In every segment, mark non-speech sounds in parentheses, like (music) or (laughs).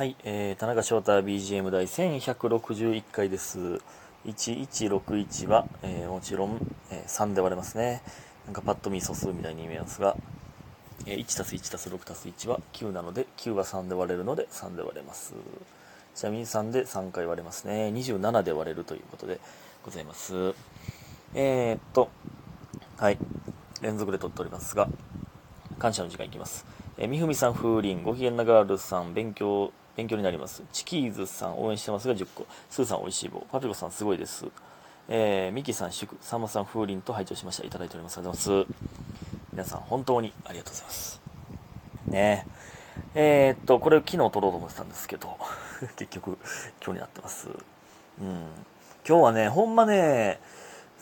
はい、えー、田中翔太 BGM 第1161回です。1161は、えーもちろん、えー3で割れますね。なんかパッと見素数みたいに見えますが、えー、1たす1たす6たす1は9なので、9は3で割れるので3で割れます。ちなみに3で3回割れますね。27で割れるということでございます。えー、っと、はい、連続で撮っておりますが、感謝の時間いきます。えーみふみさん、風鈴、ご機嫌なガールさん、勉強、勉強になります。チキーズさん、応援してますが10個。スーさん、おいしい棒。パピコさん、すごいです。えーミキさん、祝。さんまさん、風鈴と拝聴しました。いただいております。ありがとうございます。皆さん、本当にありがとうございます。ねえ。えーっと、これ昨日撮ろうと思ってたんですけど、(laughs) 結局、今日になってます。うん。今日はね、ほんまね、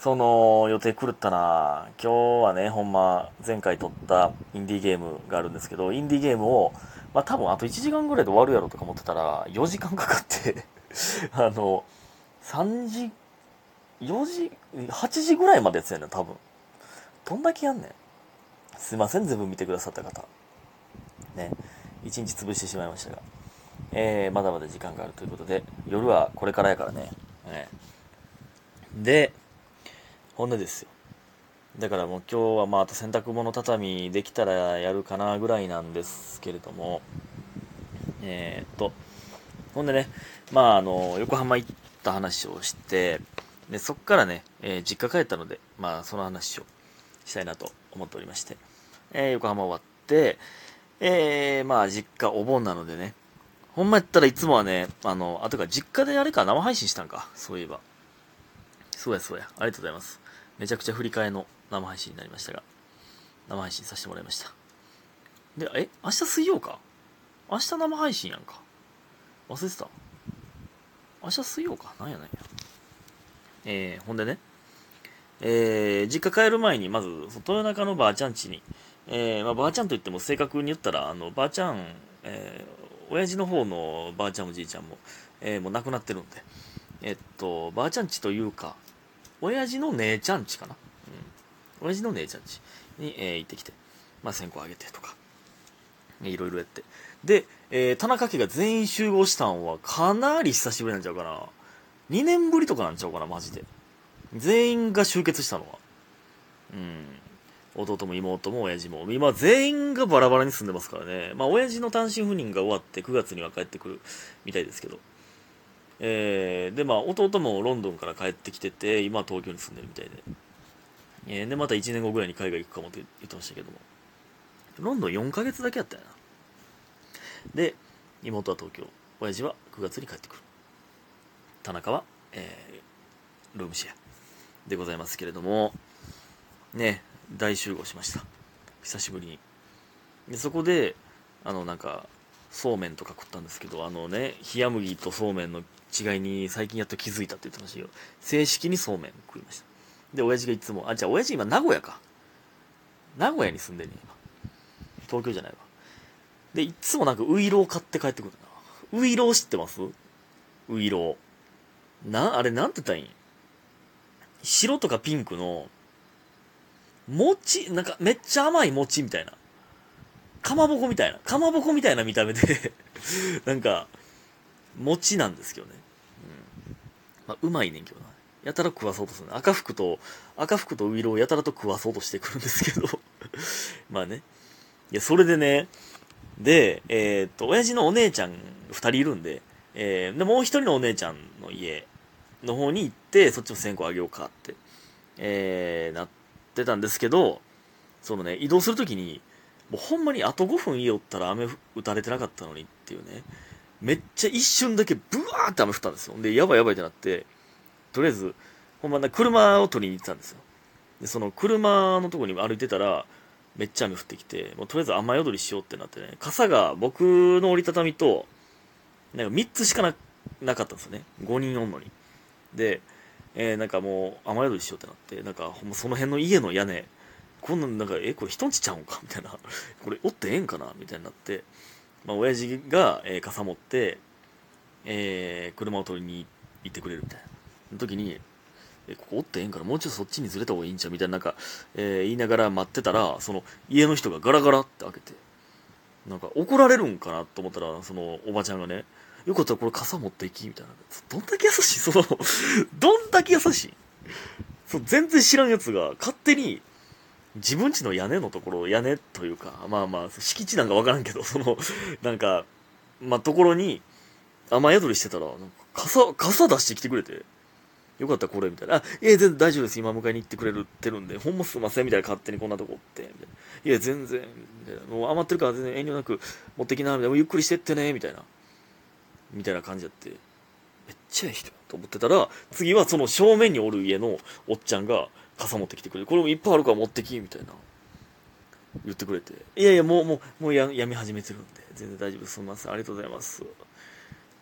その予定狂ったな今日はねほんま前回撮ったインディーゲームがあるんですけどインディーゲームをまあ多分あと1時間ぐらいで終わるやろとか思ってたら4時間かかって (laughs) あの3時4時8時ぐらいまでやつやねん多分。どんだけやんねん。すいません全部見てくださった方。ね。1日潰してしまいましたが。えー、まだまだ時間があるということで夜はこれからやからね、ね。で本音ですよ。だからもう今日はまああと洗濯物畳できたらやるかなぐらいなんですけれども。えーっとほんでねまああの横浜行った話をしてでそっからね、えー実家帰ったのでまあその話をしたいなと思っておりまして、えー横浜終わってえー、まあ実家お盆なのでね。ほんまやったらいつもはねあのあとか実家であれか生配信したんかそういえば。そうやそうや。ありがとうございます。めちゃくちゃ振り替えの生配信になりましたが、生配信させてもらいました。で、え明日水曜か？明日生配信やんか。忘れてた明日水曜か？なんやなんや。えー、ほんでね、えー、実家帰る前に、まず、豊中のばあちゃん家に、えー、まあ、ばあちゃんといっても正確に言ったら、あの、ばあちゃん、えー、親父の方のばあちゃんおじいちゃんも、えー、もう亡くなってるんで、えっと、ばあちゃん家というか、親父の姉ちゃん家かな？うん。親父の姉ちゃん家に、えー行ってきて、まあ、線香あげてとか、いろいろやって。で、えー田中家が全員集合したんはかなり久しぶりなんちゃうかな。2年ぶりとかなんちゃうかな、マジで。全員が集結したのは。うん。弟も妹も親父も。今全員がバラバラに住んでますからね。まあ、親父の単身赴任が終わって9月には帰ってくるみたいですけど。えーでまあ弟もロンドンから帰ってきてて今は東京に住んでるみたいで、えーでまた1年後ぐらいに海外行くかもって言ってましたけども。ロンドン4ヶ月だけやったよな。で妹は東京。親父は9月に帰ってくる。田中は、えールームシェアでございますけれども。ね大集合しました。久しぶりに。でそこであのなんかそうめんとか食ったんですけどあのね冷麦とそうめんの違いに最近やっと気づいたって言ってましたよ。正式にそうめん食いました。で親父がいつもあじゃあ親父今名古屋か。名古屋に住んでんねん今。東京じゃないわ。でいつもなんかウイロー買って帰ってくるなウイロー知ってます？ウイロー。なあれなんて言ったらいいん？白とかピンクの餅なんかめっちゃ甘い餅みたいな。かまぼこみたいな、かまぼこみたいな見た目で。(laughs) なんか、餅なんですけどね。うん。まあ、うまいねんけどな。やたら食わそうとする。赤服と、赤服とウイロをやたらと食わそうとしてくるんですけど (laughs) まあね。いや、それでね、で、えーっと、親父のお姉ちゃん二人いるんで、えー、で、もう一人のお姉ちゃんの家の方に行って、そっちも線香あげようかって、えー、なってたんですけど、そのね、移動するときに、もうほんまにあと5分家おったら雨打たれてなかったのにっていうね。めっちゃ一瞬だけブワーって雨降ったんですよ。で、やばいやばいってなって、とりあえず、ほんまな車を取りに行ってたんですよ。で、その車のとこに歩いてたら、めっちゃ雨降ってきて、もうとりあえず雨宿りしようってなってね、傘が僕の折りたたみと、なんか3つしかななかったんですよね。5人おんのに。で、えーなんかもう雨宿りしようってなって、なんかほんまその辺の家の屋根、こんなんなんか、え、これ人んちちゃうんか？みたいな。これおってええんかな？みたいになって、まあ、親父が、えー傘持って、えー車を取りに行ってくれるみたいな。時に、え、ここおってええんかなもうちょっとそっちにずれた方がいいんちゃうみたいな、なんか、えー言いながら待ってたら、その、家の人がガラガラって開けて、なんか怒られるんかなと思ったら、そのおばちゃんがね、よかったらこれ傘持っていきみたいな。どんだけ優しいその、どんだけ優しいそう、全然知らんやつが勝手に自分家の屋根のところ、屋根というか、まあまあ、敷地なんかわからんけど、(laughs) その、なんか、まあ、ところに雨宿りしてたら、傘、傘出してきてくれて、よかったこれ、みたいな。あ、いや、全然大丈夫です。今迎えに行ってくれるってるんで、ほんますいません、みたいな。勝手にこんなとこって、みたいな。いや、全然、もう余ってるから全然遠慮なく持ってきな、みたいな。ゆっくりしてってね、みたいな。みたいな感じやって、めっちゃいい人と思ってたら、次はその正面におる家のおっちゃんが傘持ってきてくれ。これもいっぱいあるから持ってき、みたいな。言ってくれて。いやいや、もう、もう、もうややみ始めてるんで、全然大丈夫す。すみません。ありがとうございます。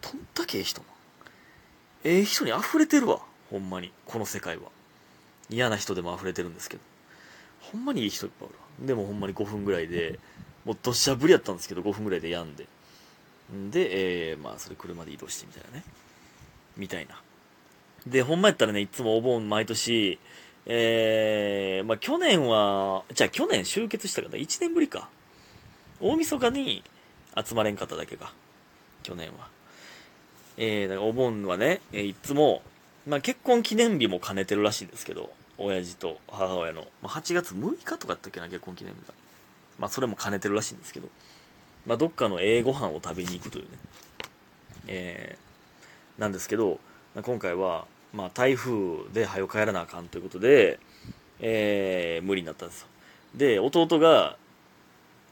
どんだけええ人な。ええ人に溢れてるわ。ほんまに。この世界は。嫌な人でも溢れてるんですけど。ほんまにいい人いっぱいあるわ。でもほんまに5分ぐらいで、もうどっしゃぶりやったんですけど、5分ぐらいで病んで。んで、えー、まあ、それ車で移動してみたいなね。みたいな。で、ほんまやったらね、いつもお盆毎年、えー、まあ、去年は、じゃあ去年集結した方、1年ぶりか。大晦日に集まれんかっただけか。去年は。えー、お盆はね、えいつも、まあ、結婚記念日も兼ねてるらしいんですけど、親父と母親の、まあ、8月6日とかだったっけな、結婚記念日が。まあ、それも兼ねてるらしいんですけど、まあ、どっかのええご飯を食べに行くというね、えー、なんですけど、今回は、まあ、台風で早く帰らなあかんということで、えー、無理になったんですよ。で、弟が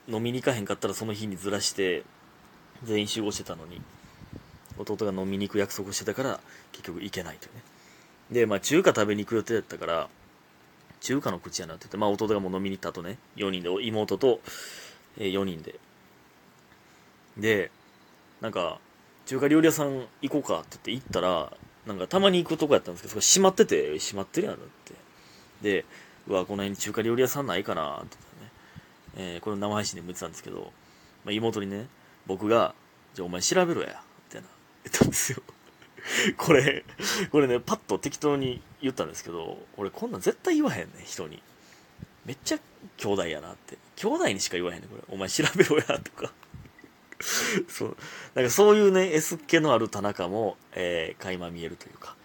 飲みに行かへんかったらその日にずらして、全員集合してたのに、弟が飲みに行く約束してたから結局行けないというねでまあ中華食べに行く予定だったから中華の口やなって言って、まあ、弟がもう飲みに行った後ね4人で妹と、えー、4人ででなんか中華料理屋さん行こうかって言って行ったらなんかたまに行くとこやったんですけどそこ閉まってて閉まってるやんだってでうわこの辺に中華料理屋さんないかなってってね、えー、これ生配信でも言ってたんですけど、まあ、妹にね僕がじゃあお前調べろやたんですよ (laughs) これ、これね、パッと適当に言ったんですけど、俺こんなん絶対言わへんね人に。めっちゃ兄弟やなって。兄弟にしか言わへんねこれ。お前調べろや、とか。(laughs) そう。なんかそういうね、S っ気のある田中も、えー、垣間見えるというか。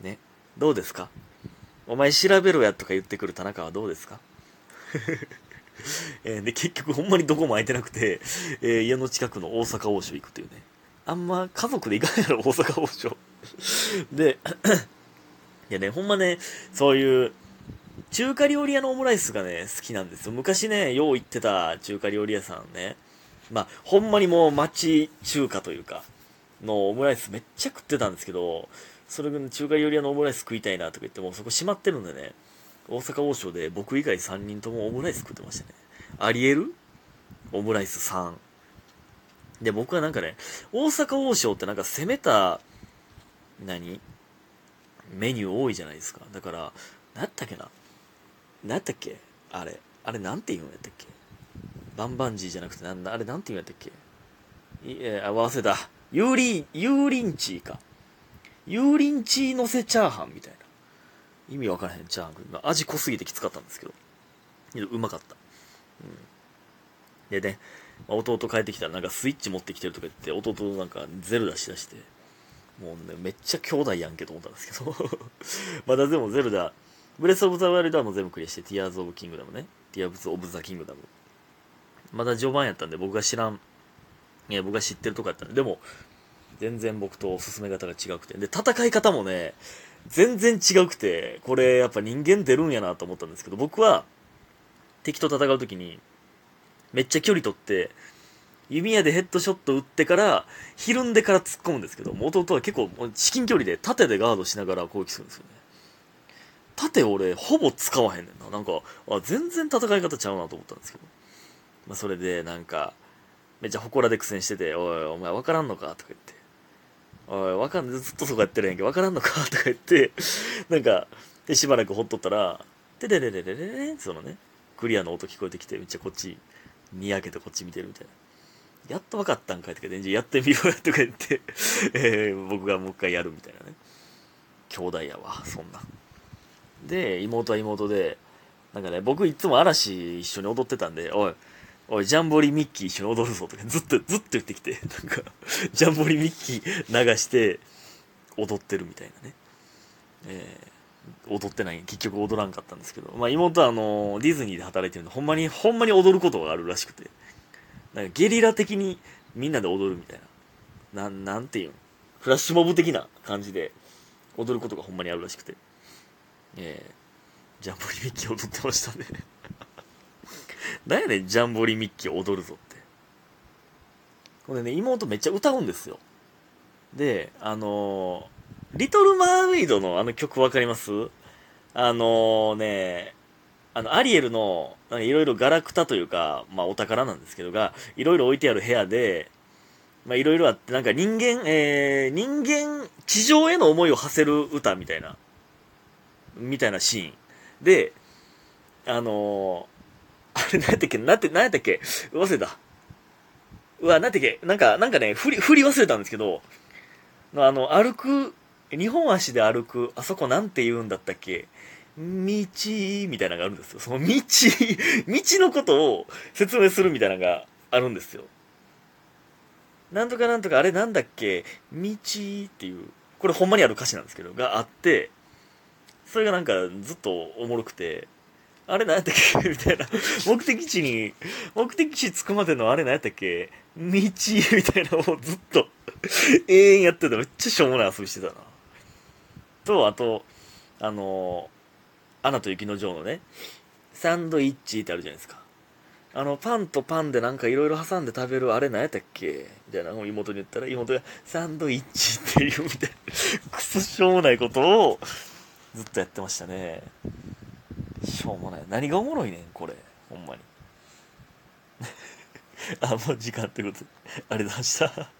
ね。どうですか？お前調べろやとか言ってくる田中はどうですか？(laughs) えー、で、結局ほんまにどこも空いてなくて、えー、家の近くの大阪王将行くというね。あんま家族で行かないやろ、大阪王将。で、いやね、ほんまね、そういう、中華料理屋のオムライスがね、好きなんですよ。昔ね、よう行ってた中華料理屋さんね、まあ、ほんまにもう町中華というか、のオムライスめっちゃ食ってたんですけど、それが中華料理屋のオムライス食いたいなとか言ってもそこ閉まってるんでね、大阪王将で僕以外3人ともオムライス食ってましたね。ありえるオムライス3。で、僕はなんかね、大阪王将ってなんか攻めた、何？メニュー多いじゃないですか。だから、何やったっけな？何やったっけ？あれ。あれなんて言うんやったっけ？バンバンジーじゃなくてなんだあれなんて言うんやったっけ？いや、忘れた。ユーリン、ユーリンチーか。ユーリンチーのせチャーハンみたいな。意味わからへんチャーハン。味濃すぎてきつかったんですけど。うまかった。うん。でね、弟帰ってきたらなんかスイッチ持ってきてるとか言って、弟なんかゼルダしだして、もうね、めっちゃ兄弟やんけと思ったんですけど (laughs) まだでもゼルダ、ブレスオブザワイルドはもう全部クリアして、ティアーズオブキングダムね。ティアーズオブザキングダム。まだ序盤やったんで僕が知らん、いや、僕が知ってるとこやったんで、でも、全然僕と進め方が違くて。で、戦い方もね、全然違くて、これやっぱ人間出るんやなと思ったんですけど、僕は敵と戦う時に、めっちゃ距離取って、弓矢でヘッドショット打ってから、ひるんでから突っ込むんですけど、弟は結構至近距離で縦でガードしながら攻撃するんですよね。縦俺、ほぼ使わへんねんな。なんか、あ全然戦い方ちゃうなと思ったんですけど。まあ、それで、なんか、めっちゃ祠で苦戦してて、おい、お前分からんのか？とか言って。おい、わかんずっとそこやってるやんけ、分からんのか？(laughs) とか言って、なんか、で、しばらくほっとったら、てれれれれれれそのね、クリアの音聞こえてきて、めっちゃこっちにやけてこっち見てるみたいな。やっと分かったんかい？とか、じゃやってみろよとか言って (laughs) えー、僕がもう一回やるみたいなね。兄弟やわ、そんな。で、妹は妹で、なんかね、僕いつも嵐一緒に踊ってたんで、おい、おい、ジャンボリミッキー一緒に踊るぞとかずっと、ずっと言ってきて、なんか、ジャンボリミッキー流して踊ってるみたいなね。えー、踊ってない、結局踊らんかったんですけど、まあ妹はあの、ディズニーで働いてるんで、ほんまに、ほんまに踊ることがあるらしくて、なんかゲリラ的にみんなで踊るみたいな。なん、なんていうのフラッシュモブ的な感じで踊ることがほんまにあるらしくて。えー、ジャンボリミッキー踊ってましたね (laughs) なんやねん、ジャンボリミッキー踊るぞって。これね、妹めっちゃ歌うんですよ。で、あのー、リトル・マーメイドのあの曲わかります？あのー、ね、あの、アリエルの、いろいろガラクタというか、まあお宝なんですけどが、いろいろ置いてある部屋で、まあいろいろあって、なんか人間、えー、人間、地上への思いを馳せる歌みたいな、みたいなシーン。で、あのー、あれ何やったっけ？なんて、何やったっけ？忘れた。うわ、何やったっけ？なんか、なんかね、振り、振り忘れたんですけど、あの、歩く、日本足で歩く、あそこなんて言うんだったっけ？道、みたいなのがあるんですよ。その道、(laughs) 道のことを説明するみたいなのがあるんですよ。なんとかなんとか、あれなんだっけ？道っていう、これほんまにある歌詞なんですけど、があって、それがなんかずっとおもろくて、あれ何やったっけ？(laughs) みたいな。目的地に、目的地着くまでのあれ何やったっけ？道 (laughs) みたいなのをずっと永遠やってた。めっちゃしょうもない遊びしてたな。と、あと、あのアナと雪の女王のね、サンドイッチってあるじゃないですか。あの、パンとパンでなんかいろいろ挟んで食べるあれ何やったっけ？みたいなのを妹に言ったら、妹がサンドイッチっていうみたいな、クソしょうもないことをずっとやってましたね。しょうもない。何がおもろいねん、これ。ほんまに。(laughs) あ、もう時間ってこと。ありがとうございました。